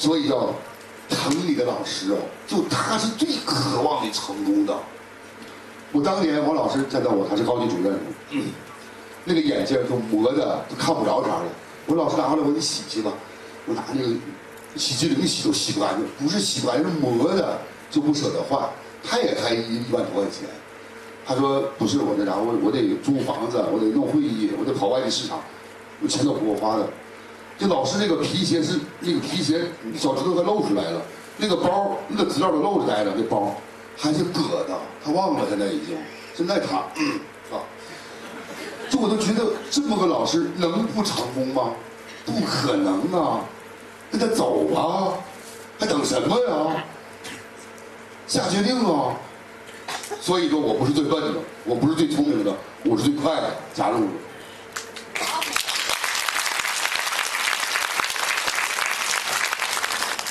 所以叫疼你的老师哦，就他是最渴望你成功的。我当年我老师见到我，他是高级主任，那个眼镜都磨的都看不着啥了。我老师拿回来我给你洗洗吧，我拿那个洗洁灵洗都洗不干净，不是洗不干净，磨的就不舍得换。他也开一一万多块钱，他说不是我那啥，我我得租房子，我得弄会议，我得跑外地市场，我钱都不够花的。这老师这个皮鞋是那个皮鞋小指头快露出来了，那个包那个资料都露着呆着，那包还是革的，他忘了现在已经。现在他嗯啊，就我都觉得这么个老师能不成功吗？不可能啊！那他走啊，还等什么呀？下决定啊！所以说我不是最笨的，我不是最聪明的，我是最快的，加入了。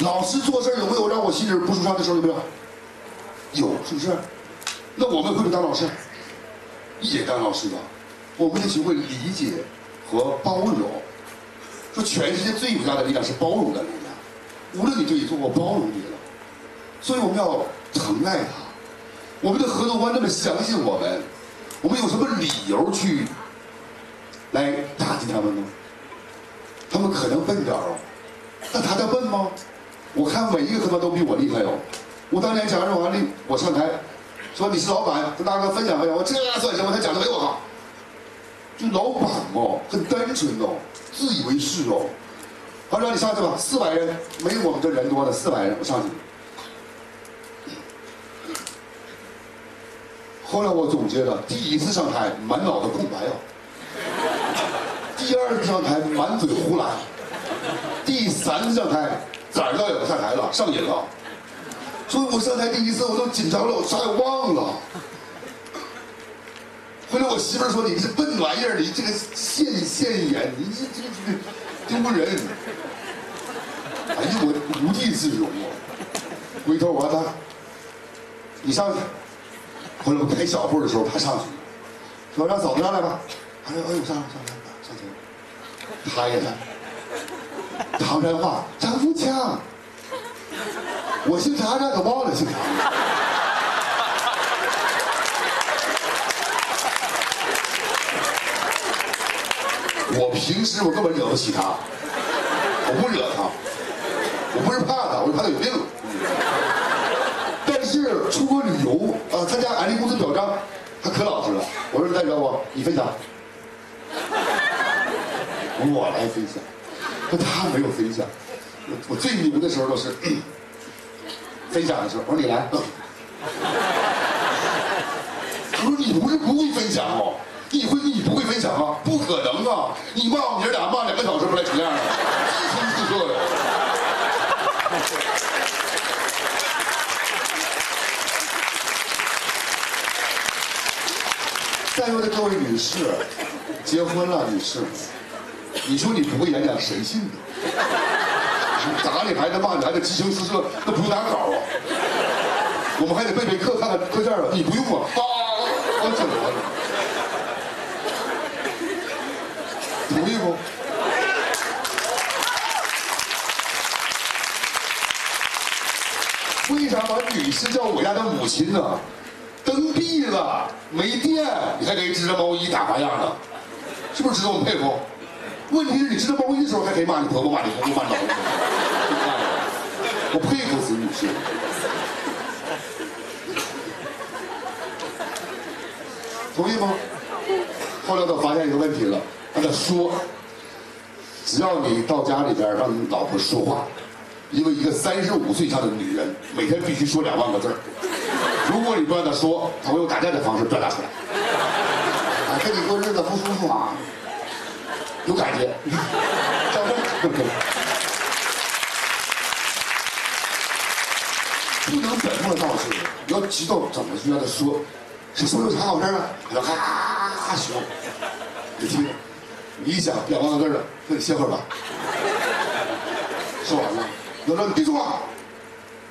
老师做事有没有让我心里不舒畅的时候？有没有？有，是不是？那我们会不会当老师？也当老师吧。我们得学会理解和包容。说全世界最伟大的力量是包容的力量。无论你对错，我包容你了。所以我们要疼爱他。我们的合作官那么相信我们，我们有什么理由去来打击他们呢？他们可能笨点儿，那他叫笨吗？我看每一个他妈都比我厉害哦。我当年讲完完了，我上台说你是老板，跟大家分享分享。我这算什么？他讲的比我好。就老板哦，很单纯哦，自以为是哦。他说你上去吧，四百人，没我们这人多的，四百人，我上去。后来我总结了，第一次上台满脑子空白哦，第二次上台满嘴胡来，第三次上台胆儿倒也不上台了，上瘾了。所以我上台第一次我都紧张了，我啥也忘了。后来我媳妇儿说：“你这笨玩意儿，你这个现现眼，你这这这丢人。”哎呀，我无地自容啊！回头我说他，你上去。后来我开小步的时候，他上去，说：“让嫂子上来吧。”哎呦：“哎呦，上上上上去。”他也来。唐山话，张富强，我姓查，可忘了姓查。我平时我根本惹不起他，我不惹他，我不是怕他，我是怕他有病。但是出国旅游啊，参加安利公司表彰，他可老实了。我说代表我，你分享，我来分享。可他没有分享。我最牛的时候都是分享的时候，我说你来。他说你不是不会分享哦。你会你不会分享啊？不可能啊！你骂我们爷俩骂两个小时不来成样了，激情四射的。在座的各位女士，结婚了，女士，你说你不会演讲，谁信呢？打你孩子骂你孩子激情四射，那不用打稿啊！我们还得背背课，看看课件啊。你不用啊，啊，我整了。同意不？为啥把女士叫我家的母亲呢？灯闭了，没电，你还给织着毛衣打花样呢，是不是值得我们佩服？问题是你织着毛衣的时候还可以骂你婆婆、骂你。公公、骂你老公，我佩服死女士。同意吗？后来我发现一个问题了。跟他说，只要你到家里边让你。老婆说话，因为一个三十五岁以上的女人每天必须说两万个字如果你不让她说，她会用打架的方式表达出来。啊，跟你过日子不舒服啊，有感觉，掌声。不能本末倒置，要知道怎么去让她说，是说有啥好事啊？她哈哈哈说，你听。你一想两万个字了，那你歇会儿吧。说完了，我说你别说话。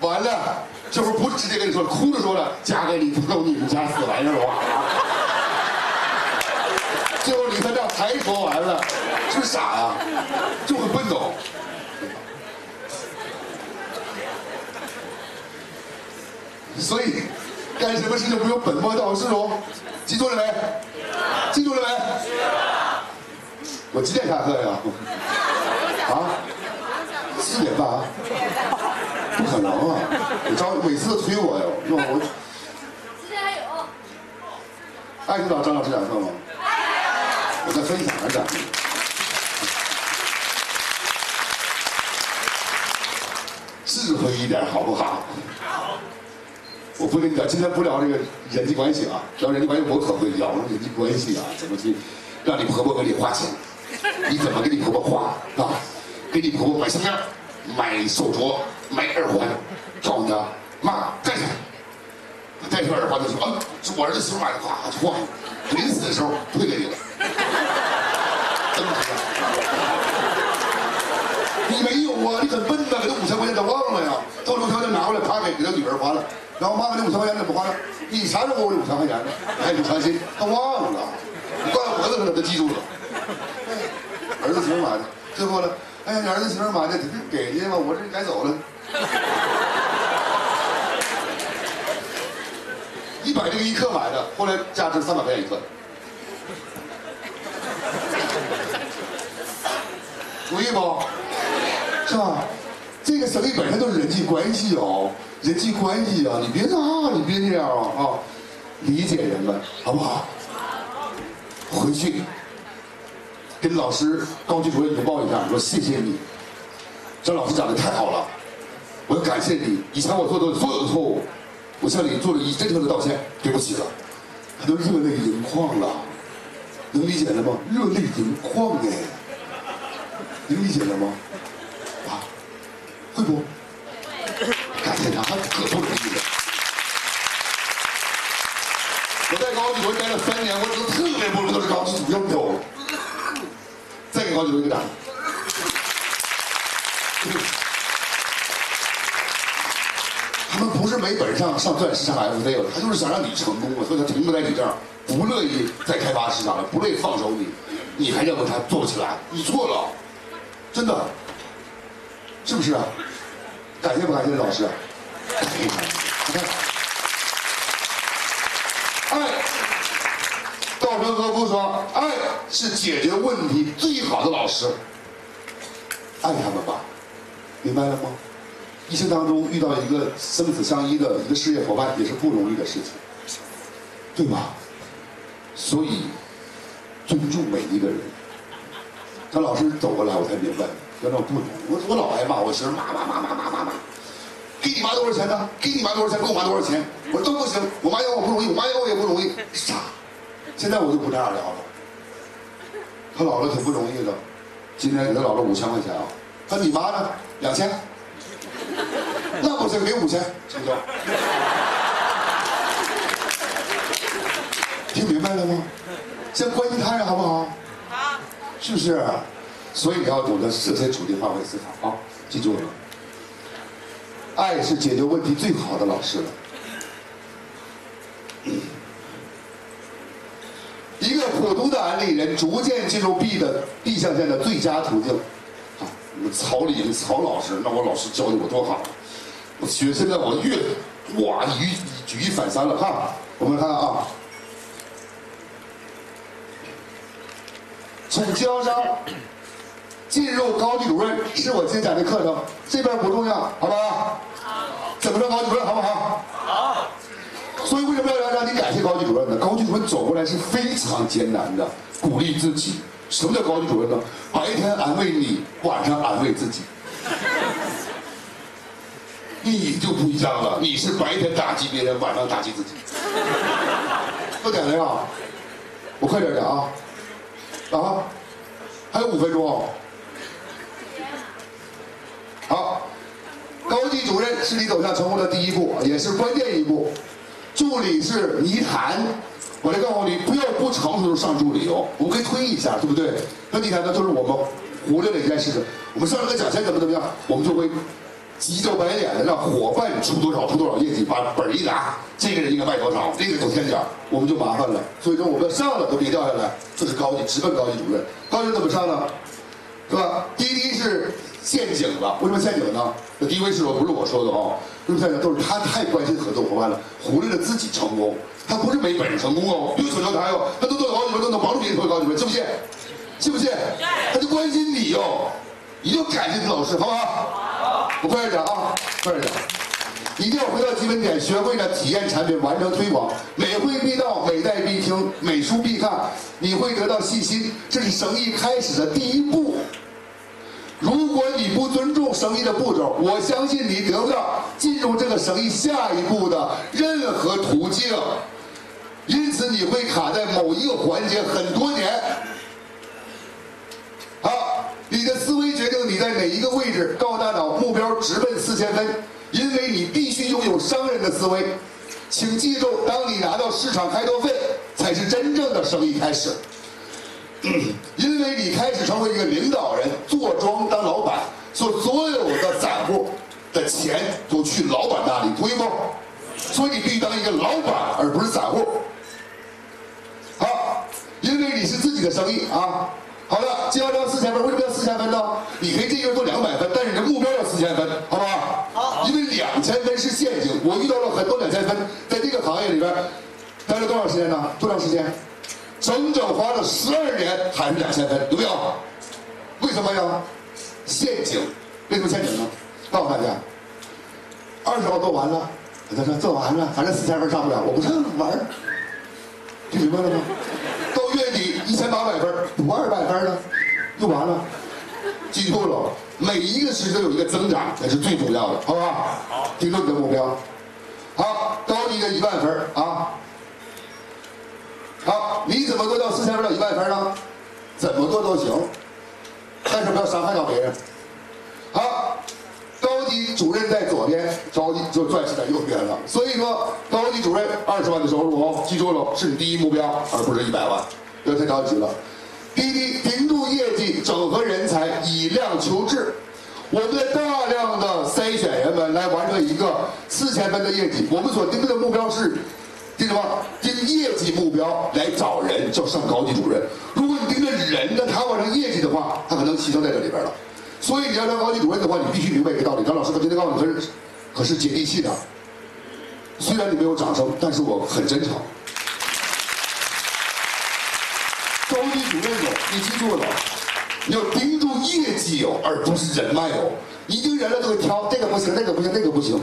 完了，这会儿不直接跟你说，哭着说了，嫁给你不够你们家死玩意儿话。最后李三亮才说完了，是不是傻呀、就会笨走。所以，干什么事情不用本末倒置哦，记住了没？记住了没？我几点下课呀？啊？四点半啊？不可能啊！你张每次都催我呀，是吧？我。时间还有。爱指导张老师讲课吗？我再分享一下。智慧一点好不好？我不跟你讲，今天不聊这个人际关系啊，聊人际关系我可会聊人际关系啊，怎么去让你婆婆给你花钱？你怎么给你婆婆花啊？给你婆婆买项链、买手镯、买耳环，告诉你啊，妈带上，戴上耳环的时候啊，是我儿子媳妇买的，咵就换，临死的时候退给你了，真的。你没有啊？你很笨呐，给他五千块钱他忘了呀，到五千块钱拿回来，他给给他女儿花了，然后妈妈那五千块钱怎么花了？你啥时候给我五千块钱呢？还不相信？他忘了，你挂在脖子上他记住了。儿子媳妇买的，最后呢？哎呀，你儿子媳妇买的，给去吧，我这该走了。一百零一克买的，后来价值三百块钱一克。同意不？是吧？这个生意本身都是人际关系哦，人际关系啊！你别啊，你别这样啊啊！理解人们，好不好？回去。跟老师、高级主任汇报一下，说谢谢你，张老师讲的太好了，我要感谢你，以前我做的所有的错误，我向你做了一真诚的道歉，对不起了，他都热泪盈眶了，能理解了吗？热泪盈眶哎，能理解了吗？会不？感谢他，他可不容易了。我在高级主任待了三年，我觉得特别不容易，是高级主任的。再给高级主任一个掌。他们不是没本事上上钻石上 F C 了，他就是想让你成功啊，所以他停不在你这儿，不乐意再开发市场了，不乐意放手你，你还认为他做不起来？你错了，真的，是不是啊？感谢不感谢老师？你看，爱。道德和夫说：“爱是解决问题最好的老师。爱他们吧，明白了吗？一生当中遇到一个生死相依的一个事业伙伴，也是不容易的事情，对吧？所以尊重每一个人。张老师走过来，我才明白，原来我不容易。我我老挨骂，我媳妇骂骂骂骂骂骂，给你妈多少钱呢？给你妈多少钱？给我妈多少钱？我说都不行。我妈养我不容易，我妈要我也不容易，傻。”现在我就不这样聊了。他姥姥挺不容易的，今天给他姥姥五千块钱啊。他你妈呢？两千。那不行，给五千成交。听明白了吗？先关心他人好不好？好。是不是？所以你要懂得设身处地换位思考啊！记住了，爱是解决问题最好的老师了。一个普通的安利人逐渐进入 B 的 B 象限的最佳途径，啊，我们曹林曹老师，那我老师教的我多好，我学现在我越哇举举一反三了哈，我们看啊，从经销商进入高级主任是我今天讲的课程，这边不重要，好不好？好。怎么着高级主任好不好？好。所以为什么要让你感谢高级主任呢？高级主任走过来是非常艰难的，鼓励自己。什么叫高级主任呢？白天安慰你，晚上安慰自己。你就不一样了，你是白天打击别人，晚上打击自己。不点了呀！我快点讲啊！啊，还有五分钟。好，高地主任是你走向成功的第一步，也是关键一步。助理是泥潭，我来告诉你，不要不成熟就上助理哦。我们可以推一下，对不对？那泥潭呢，就是我们忽略了一件事情。我们上了个奖钱怎么怎么样，我们就会急着白脸的让伙伴出多少出多少业绩，把本一拿，这个人应该卖多少，这个多添点我们就麻烦了。所以说我们上了都别掉下来，这是高级直奔高级主任。高级怎么上呢？是吧？滴滴是陷阱了，为什么陷阱呢？那第一位是我不是我说的哦，为什么陷阱？都是他太关心合作伙伴了，忽略了自己成功。他不是没本事成功哦，有手桥台哦，他都做了好几分，都能帮助别人做好几分，信不信？信不信？他就关心你哟，一定要感谢你老师，好不好？我快点啊，快点讲。一定要回到基本点，学会了体验产品，完成推广。每会必到，每代必听，每书必看，你会得到信心。这是生意开始的第一步。如果你不尊重生意的步骤，我相信你得不到进入这个生意下一步的任何途径。因此，你会卡在某一个环节很多年。好，你的思维决定你在哪一个位置。告诉大脑，目标直奔四千分。因为你必须拥有商人的思维，请记住，当你拿到市场开拓费，才是真正的生意开始。因为你开始成为一个领导人，坐庄当老板，所以所有的散户的钱都去老板那里，同意不？所以你必须当一个老板，而不是散户。好，因为你是自己的生意啊。好了，接下来要四千分，为什么要四千分呢？你可以这个月做两百分，但是你的目标要四千分，好不好？好。因为两千分是陷阱，我遇到了很多两千分，在这个行业里边待了多长时间呢？多长时间？整整花了十二年还是两千分，有没有？为什么呀？陷阱，为什么陷阱呢？告诉大家，二十号做完了，他说做完了，反正四千分上不了，我不上玩儿，听明白了吗？到月底一千八百分，补二百分呢，就完了。记住了，每一个事都有一个增长，那是最重要的，好不好？好，盯住你的目标。好，高级的一万分啊。好，你怎么做到四千分到一万分呢？怎么做都行，但是不要伤害到别人。好，高级主任在左边，高级就钻石在右边了。所以说，高级主任二十万的收入哦，记住了，是你第一目标，而不是一百万，不要太着急了。滴滴盯住业绩，整合人才，以量求质。我们在大量的筛选人们来完成一个四千分的业绩。我们所盯着的目标是，听什么？盯业绩目标来找人，叫上高级主任。如果你盯着人的他完成业绩的话，他可能牺牲在这里边了。所以你要当高级主任的话，你必须明白一个道理。张老师，我今天告诉你，可是可是接地气的。虽然你没有掌声，但是我很真诚。高级主任哦，你记住了，你要盯住业绩哦，而不是人脉哦。一定人了都会挑，这个不行，那个不行，那个不行。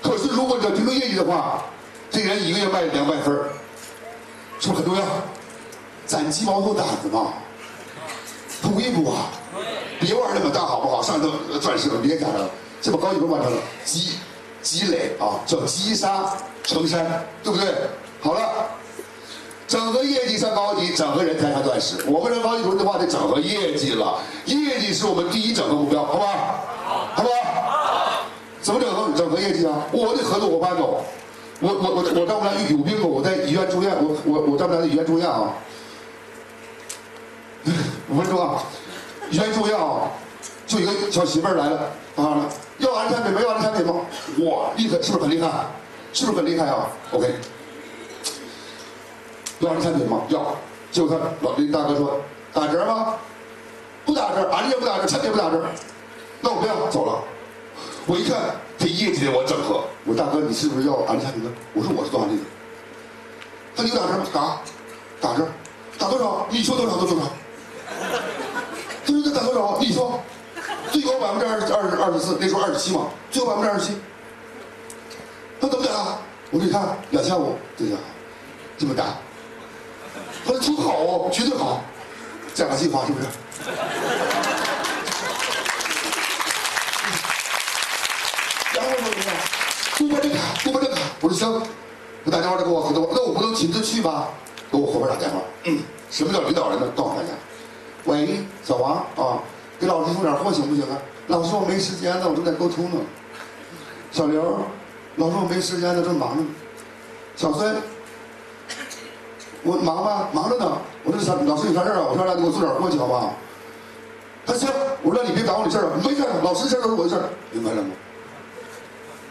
可是如果你要盯住业绩的话，这人一个月卖两百分是不是很重要？攒鸡毛做胆子嘛，同意不啊？别玩那么大好不好？上头钻石别讲了，这把高级不完成了，积积累啊，叫积沙成山，对不对？好了。整合业绩上高级，整合人才上钻石。我们人高级主任的话得整合业绩了，业绩是我们第一整合目标，好吧？好，好不好？怎么整合整合业绩啊？我的合作伙伴哦，我我我我丈母娘有病哦，我在医院住院，我我我丈母娘在医院住院啊。五分钟啊，医院住院啊，就一个小媳妇儿来了啊，要俺的产品没有俺的产品吗？哇，厉害，是不是很厉害？是不是很厉害啊？OK。要俺产品吗？要。结果他老林大哥说打折吗？不打折，俺这也不打折，产品不打折。那我不要，走了。我一看这业绩得我整合。我大哥，你是不是要俺的产品呢？我说我是做安利的。他你打折吗？打，打折，打多少？你说多少就多少。他说他打多少？你说，最高百分之二十二十二十四，那时候二十七嘛，最高百分之二十七。他怎么打？我说你看两千五，这家伙这么打。他说挺好哦，绝对好，加个计划是不是？然后呢？多办这卡，多办这卡。我说行，我打电话就给我合作，那我不能亲自去吧？给我伙伴打电话。嗯，什么叫领导人呢？告诉大家，喂，小王啊，给老师送点货行不行啊？老师我没时间了，我正在沟通呢。小刘，老师我没时间了，正忙呢。小孙。我忙吗？忙着呢。我说啥？老师有啥事啊？我说让你给我送点货去，好不好？他行。我说你别耽误你事儿没事老师事儿都是我的事儿，明白了吗？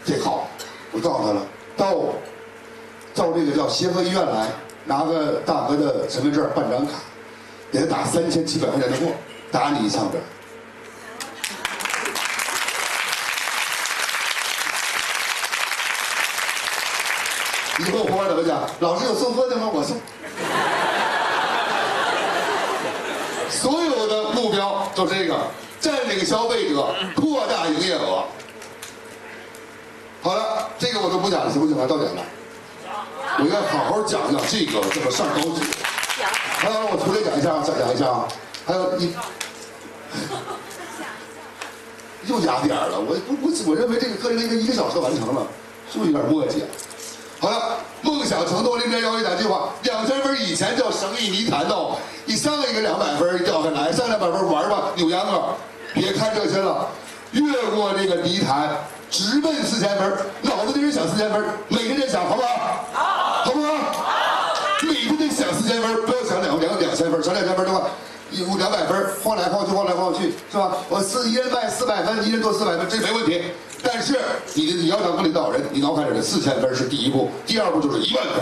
这好，我告诉他了，到到这个叫协和医院来，拿个大哥的身份证办张卡，给他打三千七百块钱的货，打你一枪边。你给活花怎么讲？老师有送货的吗？我送。所有的目标就这个，占领消费者，扩大营业额。好了，这个我都不讲了，行不行啊？到点了，我要好好讲讲这个怎么上高级。还有，我出来讲一下，再讲一下啊。还有你又压点了，我我我认为这个课程应该一个小时完成了，是不是有点磨叽？好了，梦想成都零点幺一打计划，两千分以前叫生意泥潭哦，你上一个两百分掉下来，上两百分玩吧，扭秧歌，别看这些了，越过这个泥潭，直奔四千分，脑子里人想四千分，每个人想好不好？好，好不好？好每天得想四千分，不要想两两两千分，想两千分的话。有两百分，晃来晃去，晃来晃去，是吧？我四一人卖四百分，一人做四百分，这没问题。但是你你要当个领导人，你脑海里的四千分是第一步，第二步就是一万分。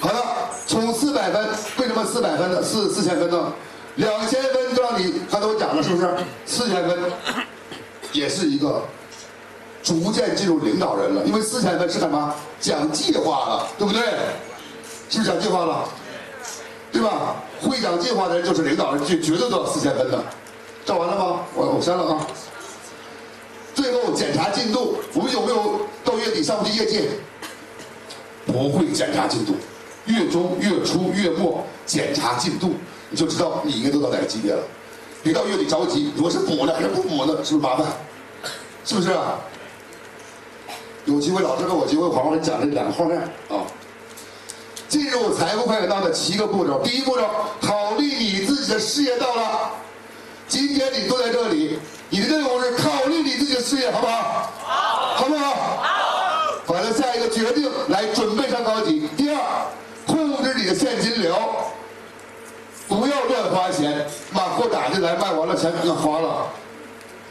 好了，从四百分，为什么四百分呢？四四千分呢？两千分就让你他都讲了，是不是？四千分也是一个逐渐进入领导人了，因为四千分是干嘛？讲计划了，对不对？是不是讲计划了？对吧？会讲计划的人就是领导人，就绝对都要四千分的。照完了吗？我我删了啊。最后检查进度，我们有没有到月底上不去业绩？不会检查进度，月中、月初、月末检查进度，你就知道你应该都到哪个级别了。别到月底着急，我是补呢还是不补呢？是不是麻烦？是不是？有机会老师给我机会好好给你讲这两个画面啊。进入财富快车道的七个步骤，第一步骤，考虑你自己的事业到了。今天你坐在这里，你的任务是考虑你自己的事业，好不好？好，好不好？好。完了，下一个决定来准备上高级。第二，控制你的现金流，不要乱花钱，把货打进来，卖完了。钱给花了，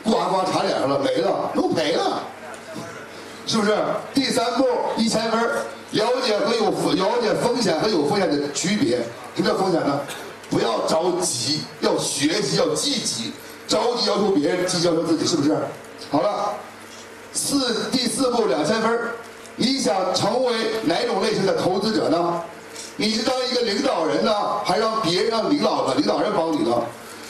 呱呱擦脸上了，没了，都赔了，是不是？第三步，一千分。了解和有了解风险和有风险的区别，什么叫风险呢？不要着急，要学习，要积极。着急要求别人，积极要求自己，是不是？好了，四第四步两千分你想成为哪种类型的投资者呢？你是当一个领导人呢，还是让别人让领导的领导人帮你呢？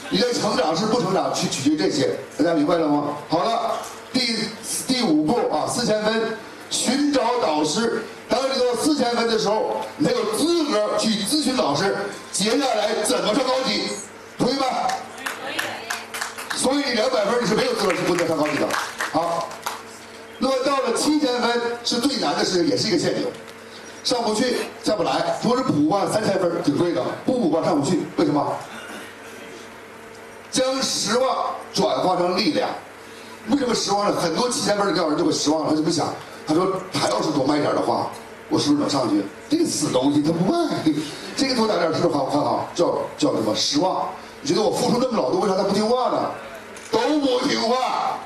你的成长是不成长，去取决于这些，大家明白了吗？好了，第第五步啊，四千分，寻找导师。当你到四千分的时候，你才有资格去咨询老师，接下来怎么上高级，同意吗？所以你两百分你是没有资格去不能上高级的。好，那么到了七千分是最难的事情，也是一个陷阱，上不去，下不来。如果是补吧，三千分挺贵的；不补吧，上不去。为什么？将失望转化成力量。为什么失望了？很多七千分的调人就会失望了，他就不想。他说：“他要是多卖点的话，我是不是能上去？这个死东西他不卖，这个多打点是不是好？很好，叫叫什么失望？你觉得我付出那么老多，为啥他不听话呢？都不听话，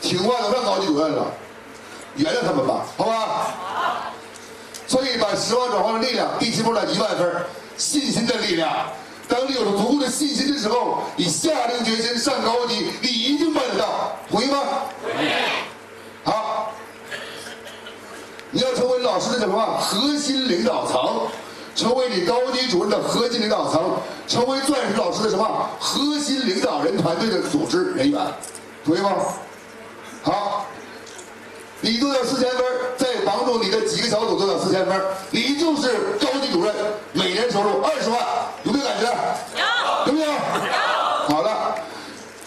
听话的上高级主任了，原谅他们吧，好吧？所以把失望转化成力量。第七步呢，一万分，信心的力量。当你有了足够的信心的时候，你下定决心上高级，你一定，同意吗？同意。好。”你要成为老师的什么核心领导层，成为你高级主任的核心领导层，成为钻石老师的什么核心领导人团队的组织人员，同意吗？好，你做到四千分，再帮助你的几个小组做到四千分，你就是高级主任，每年收入二十万，有没有感觉？有，有没有？有。好了，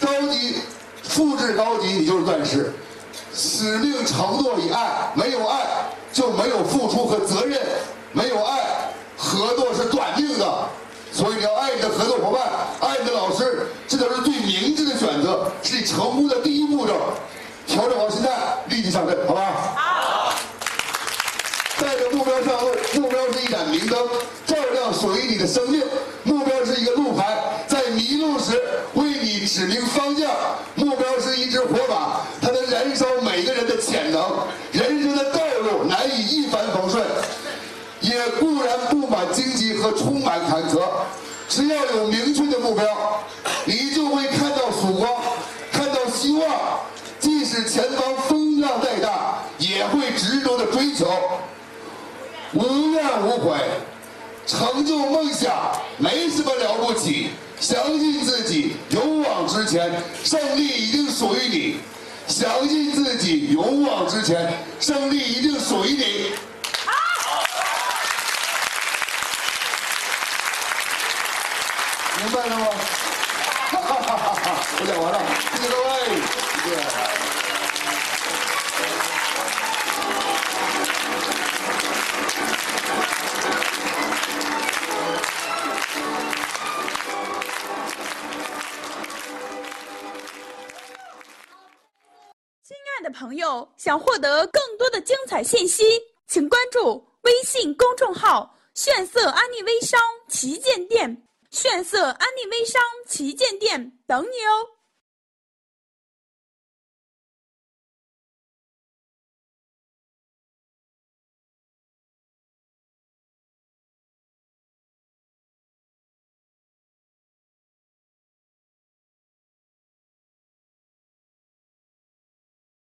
高级复制高级，你就是钻石。使命承诺以爱，没有爱就没有付出和责任，没有爱，合作是短命的。所以你要爱你的合作伙伴，爱你的老师，这都是最明智的选择，是你成功的第一步骤。调整好心态，立即上阵，好吧？好。带着目标上路，目标是一盏明灯，照亮属于你的生命。目标是一个路牌，在迷路时为你指明方向。目标是一支火把。它能燃烧每个人的潜能，人生的道路难以一帆风顺，也固然布满荆棘和充满坎坷。只要有明确的目标，你就会看到曙光，看到希望。即使前方风浪再大，也会执着的追求。无怨无悔。成就梦想没什么了不起，相信自己，勇之前，胜利一定属于你。相信自己，勇往直前，胜利一定属于你。友，想获得更多的精彩信息，请关注微信公众号“炫色安利微商旗舰店”，炫色安利微商旗舰店等你哦。